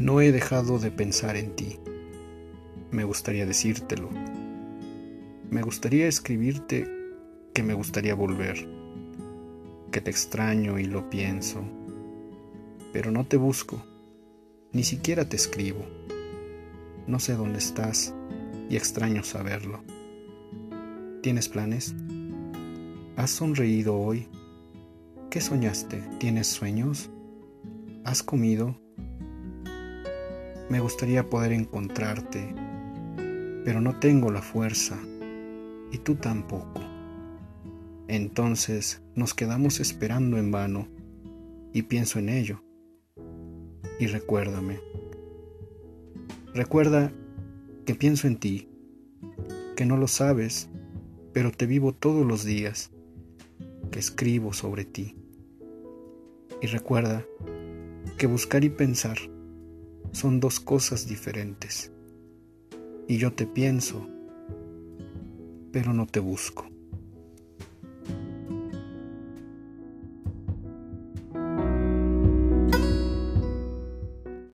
No he dejado de pensar en ti. Me gustaría decírtelo. Me gustaría escribirte que me gustaría volver, que te extraño y lo pienso, pero no te busco, ni siquiera te escribo. No sé dónde estás y extraño saberlo. ¿Tienes planes? ¿Has sonreído hoy? ¿Qué soñaste? ¿Tienes sueños? ¿Has comido? Me gustaría poder encontrarte, pero no tengo la fuerza y tú tampoco. Entonces nos quedamos esperando en vano y pienso en ello. Y recuérdame. Recuerda que pienso en ti, que no lo sabes, pero te vivo todos los días, que escribo sobre ti. Y recuerda que buscar y pensar son dos cosas diferentes. Y yo te pienso, pero no te busco.